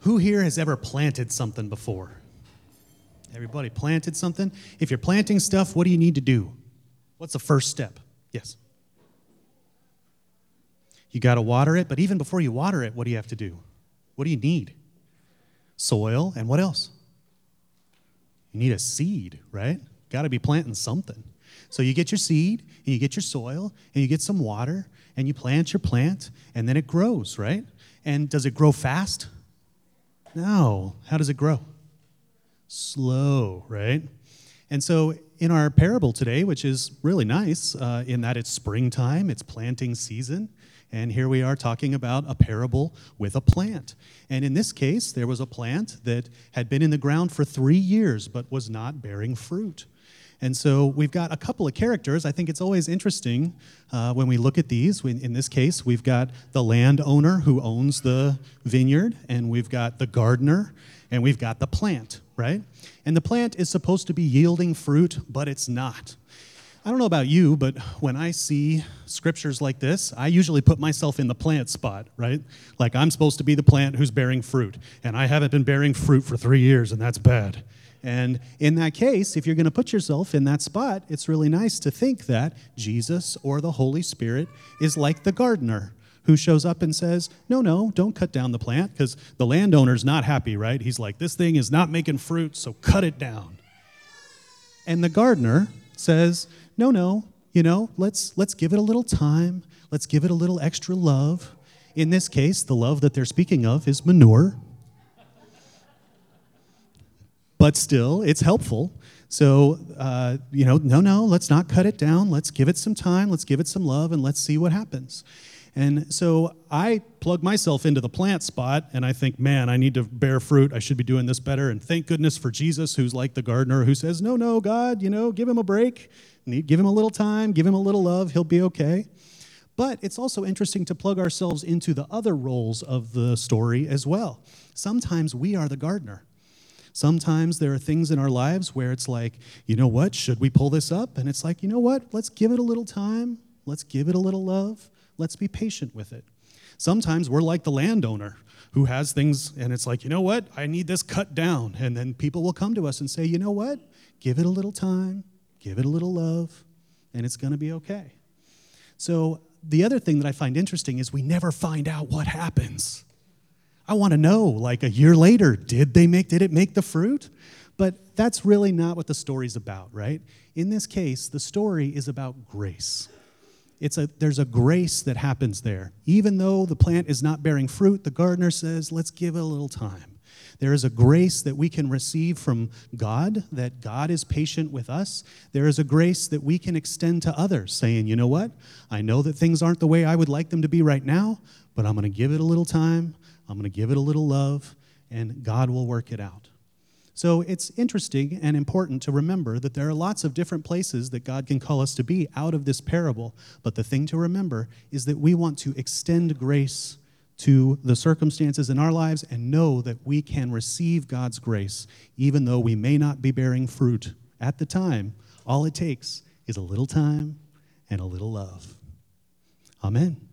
Who here has ever planted something before? Everybody planted something? If you're planting stuff, what do you need to do? What's the first step? Yes. You got to water it, but even before you water it, what do you have to do? What do you need? Soil, and what else? You need a seed, right? Got to be planting something. So you get your seed, and you get your soil, and you get some water, and you plant your plant, and then it grows, right? And does it grow fast? No. How does it grow? Slow, right? And so in our parable today, which is really nice uh, in that it's springtime, it's planting season, and here we are talking about a parable with a plant. And in this case, there was a plant that had been in the ground for three years but was not bearing fruit. And so we've got a couple of characters. I think it's always interesting uh, when we look at these. We, in this case, we've got the landowner who owns the vineyard, and we've got the gardener, and we've got the plant, right? And the plant is supposed to be yielding fruit, but it's not. I don't know about you, but when I see scriptures like this, I usually put myself in the plant spot, right? Like I'm supposed to be the plant who's bearing fruit, and I haven't been bearing fruit for three years, and that's bad. And in that case, if you're going to put yourself in that spot, it's really nice to think that Jesus or the Holy Spirit is like the gardener who shows up and says, No, no, don't cut down the plant, because the landowner's not happy, right? He's like, This thing is not making fruit, so cut it down. And the gardener says, no, no, you know, let's let's give it a little time. Let's give it a little extra love. In this case, the love that they're speaking of is manure. but still, it's helpful. So, uh, you know, no, no, let's not cut it down. Let's give it some time. Let's give it some love and let's see what happens. And so I plug myself into the plant spot and I think, man, I need to bear fruit. I should be doing this better. And thank goodness for Jesus, who's like the gardener who says, no, no, God, you know, give him a break. Give him a little time, give him a little love, he'll be okay. But it's also interesting to plug ourselves into the other roles of the story as well. Sometimes we are the gardener. Sometimes there are things in our lives where it's like, you know what, should we pull this up? And it's like, you know what, let's give it a little time, let's give it a little love, let's be patient with it. Sometimes we're like the landowner who has things and it's like, you know what, I need this cut down. And then people will come to us and say, you know what, give it a little time, give it a little love, and it's going to be okay. So, the other thing that I find interesting is we never find out what happens. I want to know, like a year later, did they make, did it make the fruit? But that's really not what the story's about, right? In this case, the story is about grace. It's a, there's a grace that happens there. Even though the plant is not bearing fruit, the gardener says, let's give it a little time. There is a grace that we can receive from God, that God is patient with us. There is a grace that we can extend to others, saying, you know what? I know that things aren't the way I would like them to be right now, but I'm going to give it a little time. I'm going to give it a little love, and God will work it out. So it's interesting and important to remember that there are lots of different places that God can call us to be out of this parable. But the thing to remember is that we want to extend grace to the circumstances in our lives and know that we can receive God's grace even though we may not be bearing fruit at the time. All it takes is a little time and a little love. Amen.